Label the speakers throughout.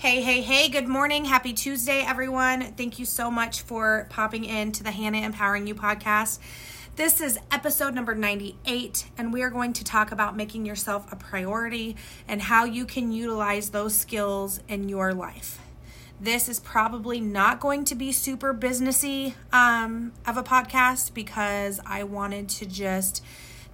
Speaker 1: Hey, hey, hey, good morning. Happy Tuesday, everyone. Thank you so much for popping in to the Hannah Empowering You podcast. This is episode number 98, and we are going to talk about making yourself a priority and how you can utilize those skills in your life. This is probably not going to be super businessy um, of a podcast because I wanted to just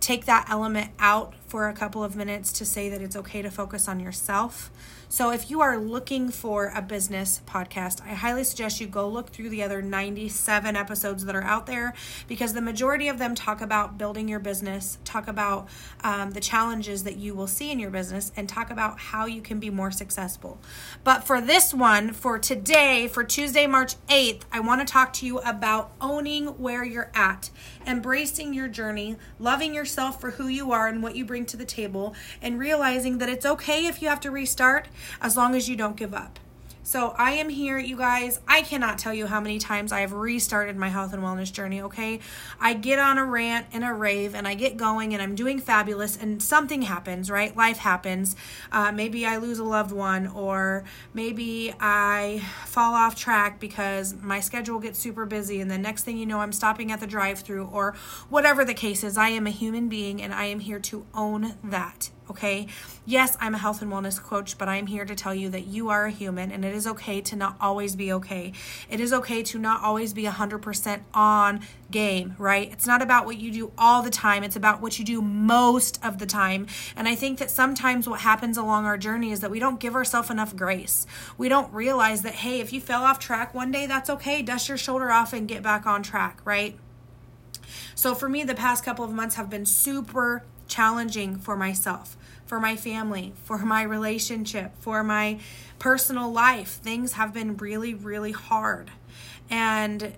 Speaker 1: take that element out for a couple of minutes to say that it's okay to focus on yourself. So, if you are looking for a business podcast, I highly suggest you go look through the other 97 episodes that are out there because the majority of them talk about building your business, talk about um, the challenges that you will see in your business, and talk about how you can be more successful. But for this one, for today, for Tuesday, March 8th, I want to talk to you about owning where you're at, embracing your journey, loving yourself for who you are and what you bring to the table, and realizing that it's okay if you have to restart as long as you don't give up. So I am here, you guys. I cannot tell you how many times I have restarted my health and wellness journey, okay? I get on a rant and a rave and I get going and I'm doing fabulous and something happens, right? Life happens. Uh, maybe I lose a loved one or maybe I fall off track because my schedule gets super busy and the next thing you know, I'm stopping at the drive through or whatever the case is. I am a human being and I am here to own that okay? Yes, I'm a health and wellness coach, but I'm here to tell you that you are a human and it is okay to not always be okay. It is okay to not always be 100% on game, right? It's not about what you do all the time, it's about what you do most of the time. And I think that sometimes what happens along our journey is that we don't give ourselves enough grace. We don't realize that, hey, if you fell off track one day, that's okay. Dust your shoulder off and get back on track, right? So for me, the past couple of months have been super challenging for myself, for my family, for my relationship, for my personal life. Things have been really, really hard. And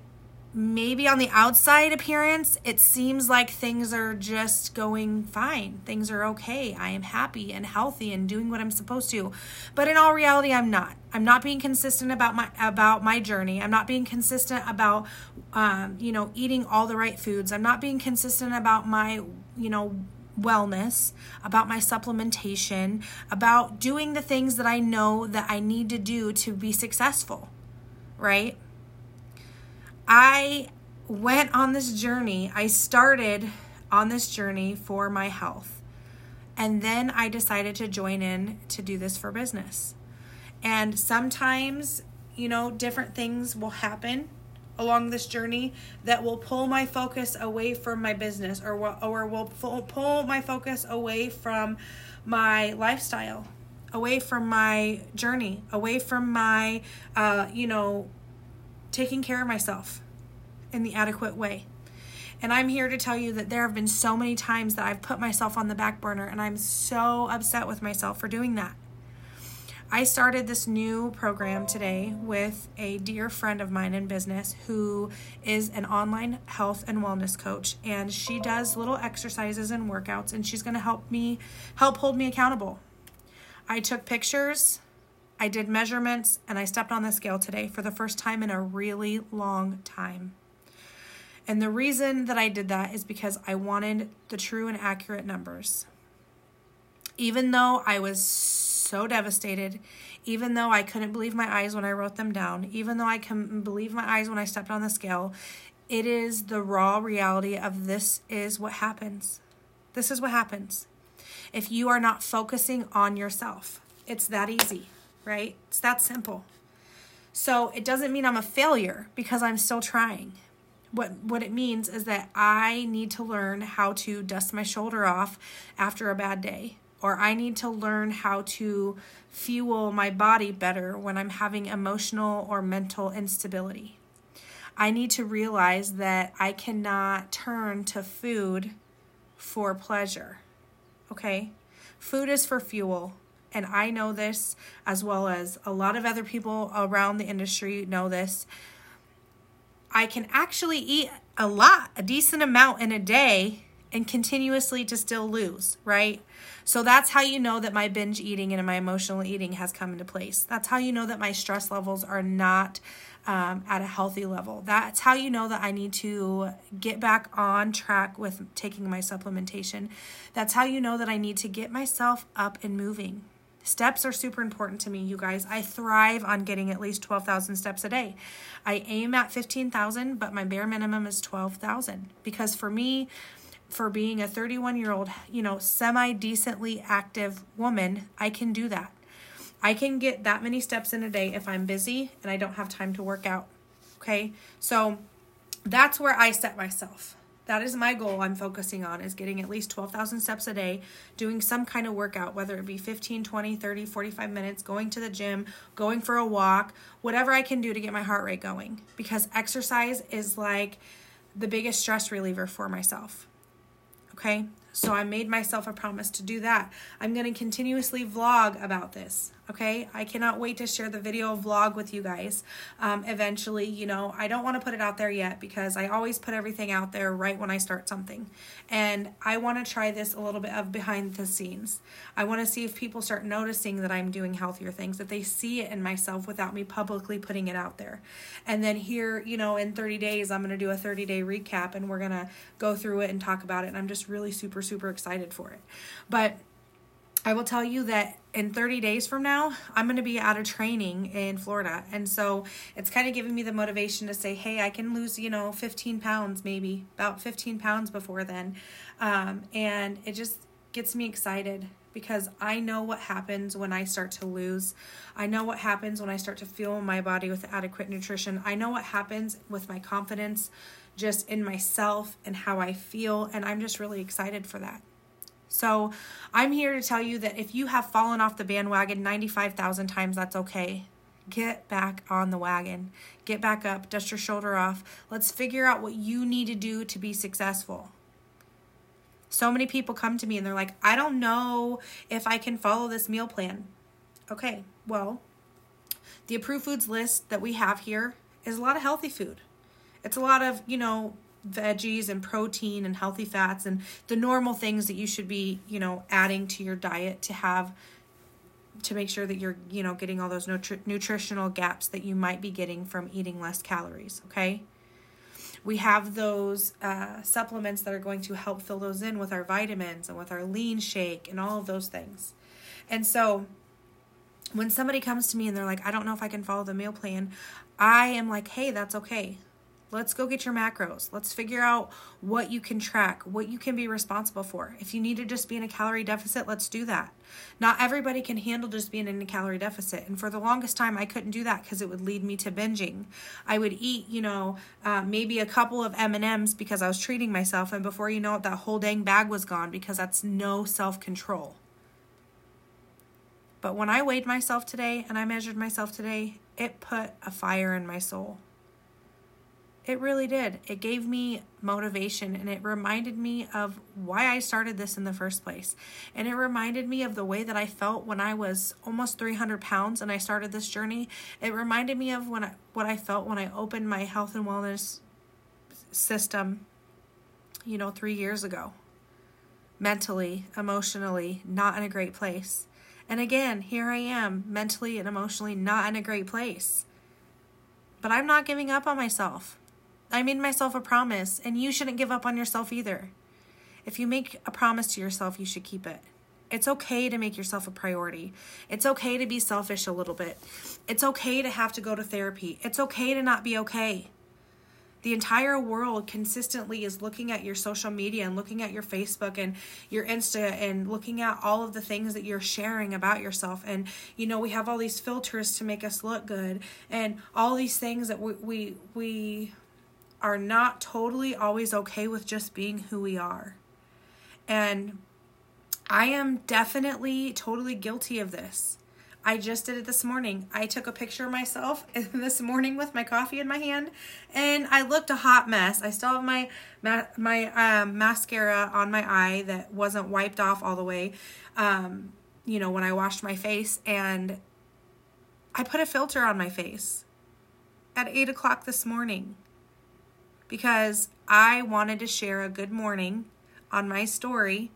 Speaker 1: maybe on the outside appearance, it seems like things are just going fine. Things are okay. I am happy and healthy and doing what I'm supposed to. But in all reality, I'm not. I'm not being consistent about my about my journey. I'm not being consistent about um, you know eating all the right foods. I'm not being consistent about my you know wellness, about my supplementation, about doing the things that I know that I need to do to be successful, right? I went on this journey. I started on this journey for my health. And then I decided to join in to do this for business. And sometimes, you know, different things will happen along this journey that will pull my focus away from my business or or will pull my focus away from my lifestyle away from my journey away from my uh, you know taking care of myself in the adequate way. And I'm here to tell you that there have been so many times that I've put myself on the back burner and I'm so upset with myself for doing that I started this new program today with a dear friend of mine in business who is an online health and wellness coach and she does little exercises and workouts and she's going to help me help hold me accountable. I took pictures, I did measurements and I stepped on the scale today for the first time in a really long time. And the reason that I did that is because I wanted the true and accurate numbers. Even though I was so devastated, even though I couldn't believe my eyes when I wrote them down, even though I couldn't believe my eyes when I stepped on the scale. It is the raw reality of this is what happens. This is what happens. If you are not focusing on yourself, it's that easy, right? It's that simple. So it doesn't mean I'm a failure because I'm still trying. What what it means is that I need to learn how to dust my shoulder off after a bad day or I need to learn how to fuel my body better when I'm having emotional or mental instability. I need to realize that I cannot turn to food for pleasure. Okay? Food is for fuel. And I know this as well as a lot of other people around the industry know this. I can actually eat a lot, a decent amount in a day and continuously to still lose, right? So that's how you know that my binge eating and my emotional eating has come into place. That's how you know that my stress levels are not um, at a healthy level. That's how you know that I need to get back on track with taking my supplementation. That's how you know that I need to get myself up and moving. Steps are super important to me, you guys. I thrive on getting at least 12,000 steps a day. I aim at 15,000, but my bare minimum is 12,000 because for me, for being a 31 year old, you know, semi decently active woman, I can do that. I can get that many steps in a day if I'm busy and I don't have time to work out. Okay. So that's where I set myself. That is my goal I'm focusing on is getting at least 12,000 steps a day, doing some kind of workout, whether it be 15, 20, 30, 45 minutes, going to the gym, going for a walk, whatever I can do to get my heart rate going because exercise is like the biggest stress reliever for myself. Okay? So I made myself a promise to do that. I'm going to continuously vlog about this. Okay, I cannot wait to share the video vlog with you guys. Um, eventually, you know, I don't want to put it out there yet because I always put everything out there right when I start something. And I want to try this a little bit of behind the scenes. I want to see if people start noticing that I'm doing healthier things, that they see it in myself without me publicly putting it out there. And then here, you know, in 30 days, I'm going to do a 30 day recap and we're going to go through it and talk about it. And I'm just really super, super excited for it. But I will tell you that in 30 days from now, I'm going to be out of training in Florida. And so it's kind of giving me the motivation to say, hey, I can lose, you know, 15 pounds, maybe about 15 pounds before then. Um, and it just gets me excited because I know what happens when I start to lose. I know what happens when I start to fuel my body with adequate nutrition. I know what happens with my confidence just in myself and how I feel. And I'm just really excited for that. So I'm here to tell you that if you have fallen off the bandwagon 95,000 times, that's okay. Get back on the wagon. Get back up. Dust your shoulder off. Let's figure out what you need to do to be successful. So many people come to me and they're like, I don't know if I can follow this meal plan. Okay, well, the approved foods list that we have here is a lot of healthy food. It's a lot of, you know, veggies and protein and healthy fats and the normal things that you should be, you know, adding to your diet to have to make sure that you're, you know, getting all those nutri- nutritional gaps that you might be getting from eating less calories, okay? We have those uh, supplements that are going to help fill those in with our vitamins and with our lean shake and all of those things. And so when somebody comes to me and they're like, I don't know if I can follow the meal plan, I am like, hey, that's okay. Let's go get your macros. Let's figure out what you can track, what you can be responsible for. If you need to just be in a calorie deficit, let's do that. Not everybody can handle just being in a calorie deficit. And for the longest time, I couldn't do that because it would lead me to binging. I would eat, you know, uh, maybe a couple of M&Ms because I was treating myself. And before you know it, that whole dang bag was gone because that's no self-control. But when I weighed myself today and I measured myself today, it put a fire in my soul. It really did. It gave me motivation and it reminded me of why I started this in the first place. And it reminded me of the way that I felt when I was almost 300 pounds and I started this journey. It reminded me of when I, what I felt when I opened my health and wellness system, you know, three years ago. Mentally, emotionally, not in a great place. And again, here I am, mentally and emotionally not in a great place. But I'm not giving up on myself. I made myself a promise, and you shouldn't give up on yourself either. If you make a promise to yourself, you should keep it. It's okay to make yourself a priority. It's okay to be selfish a little bit. It's okay to have to go to therapy. It's okay to not be okay. The entire world consistently is looking at your social media and looking at your Facebook and your Insta and looking at all of the things that you're sharing about yourself. And, you know, we have all these filters to make us look good and all these things that we, we, we are not totally always okay with just being who we are. And I am definitely totally guilty of this. I just did it this morning. I took a picture of myself this morning with my coffee in my hand, and I looked a hot mess. I still have my my um, mascara on my eye that wasn't wiped off all the way. Um, you know, when I washed my face, and I put a filter on my face at eight o'clock this morning because I wanted to share a good morning on my story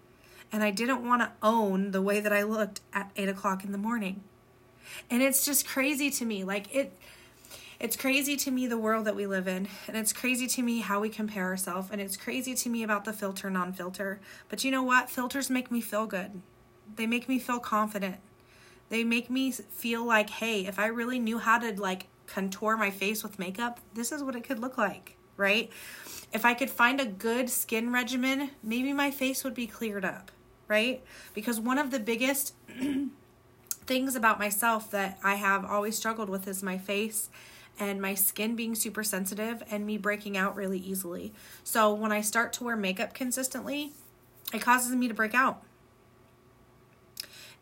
Speaker 1: and I didn't want to own the way that I looked at eight o'clock in the morning. And it's just crazy to me. Like it it's crazy to me the world that we live in, and it's crazy to me how we compare ourselves, and it's crazy to me about the filter non filter. But you know what? Filters make me feel good. They make me feel confident. They make me feel like, hey, if I really knew how to like contour my face with makeup, this is what it could look like, right? If I could find a good skin regimen, maybe my face would be cleared up, right? Because one of the biggest things about myself that I have always struggled with is my face and my skin being super sensitive and me breaking out really easily. So when I start to wear makeup consistently, it causes me to break out.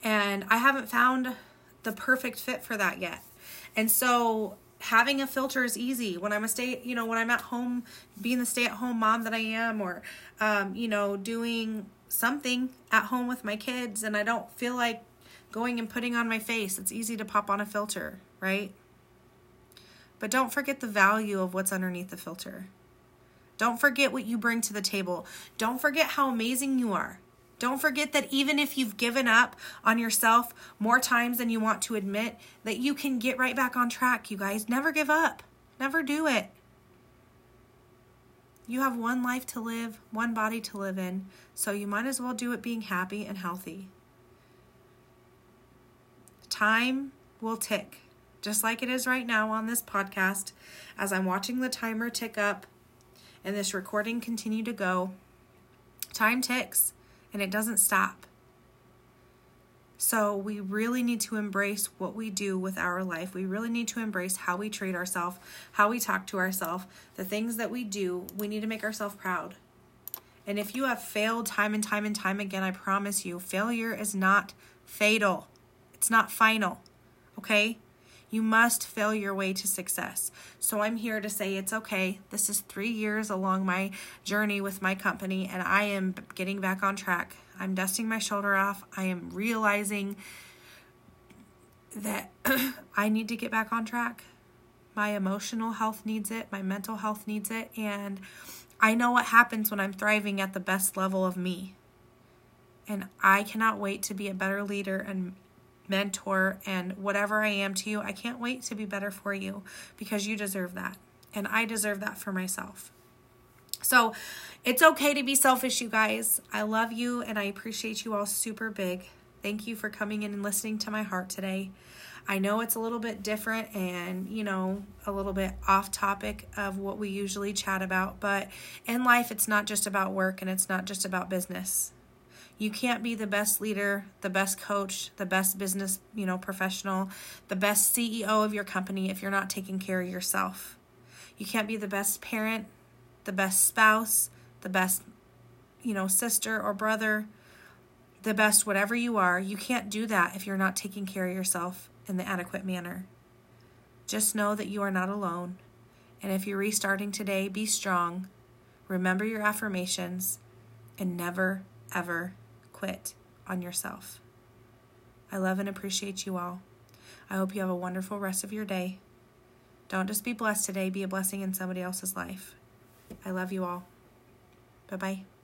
Speaker 1: And I haven't found the perfect fit for that yet. And so having a filter is easy. When i'm a stay you know when i'm at home being the stay at home mom that i am or um, you know doing something at home with my kids and i don't feel like going and putting on my face it's easy to pop on a filter right? But don't forget the value of what's underneath the filter. Don't forget what you bring to the table. Don't forget how amazing you are don't forget that even if you've given up on yourself more times than you want to admit, that you can get right back on track, you guys. Never give up. Never do it. You have one life to live, one body to live in, so you might as well do it being happy and healthy. Time will tick, just like it is right now on this podcast, as I'm watching the timer tick up and this recording continue to go. Time ticks and it doesn't stop. So, we really need to embrace what we do with our life. We really need to embrace how we treat ourselves, how we talk to ourselves, the things that we do. We need to make ourselves proud. And if you have failed time and time and time again, I promise you, failure is not fatal, it's not final. Okay? You must fail your way to success. So I'm here to say it's okay. This is three years along my journey with my company, and I am getting back on track. I'm dusting my shoulder off. I am realizing that I need to get back on track. My emotional health needs it, my mental health needs it, and I know what happens when I'm thriving at the best level of me. And I cannot wait to be a better leader and mentor, and whatever I am to you. I can't wait to be better for you because you deserve that. And I deserve that for myself. So it's okay to be selfish, you guys. I love you and I appreciate you all super big. Thank you for coming in and listening to my heart today. I know it's a little bit different and, you know, a little bit off topic of what we usually chat about, but in life, it's not just about work and it's not just about business. You can't be the best leader, the best coach, the best business, you know, professional, the best CEO of your company if you're not taking care of yourself. You can't be the best parent, the best spouse, the best, you know, sister or brother, the best whatever you are. You can't do that if you're not taking care of yourself in the adequate manner. Just know that you are not alone. And if you're restarting today, be strong. Remember your affirmations and never, ever quit on yourself. I love and appreciate you all. I hope you have a wonderful rest of your day. Don't just be blessed today, be a blessing in somebody else's life. I love you all. Bye bye.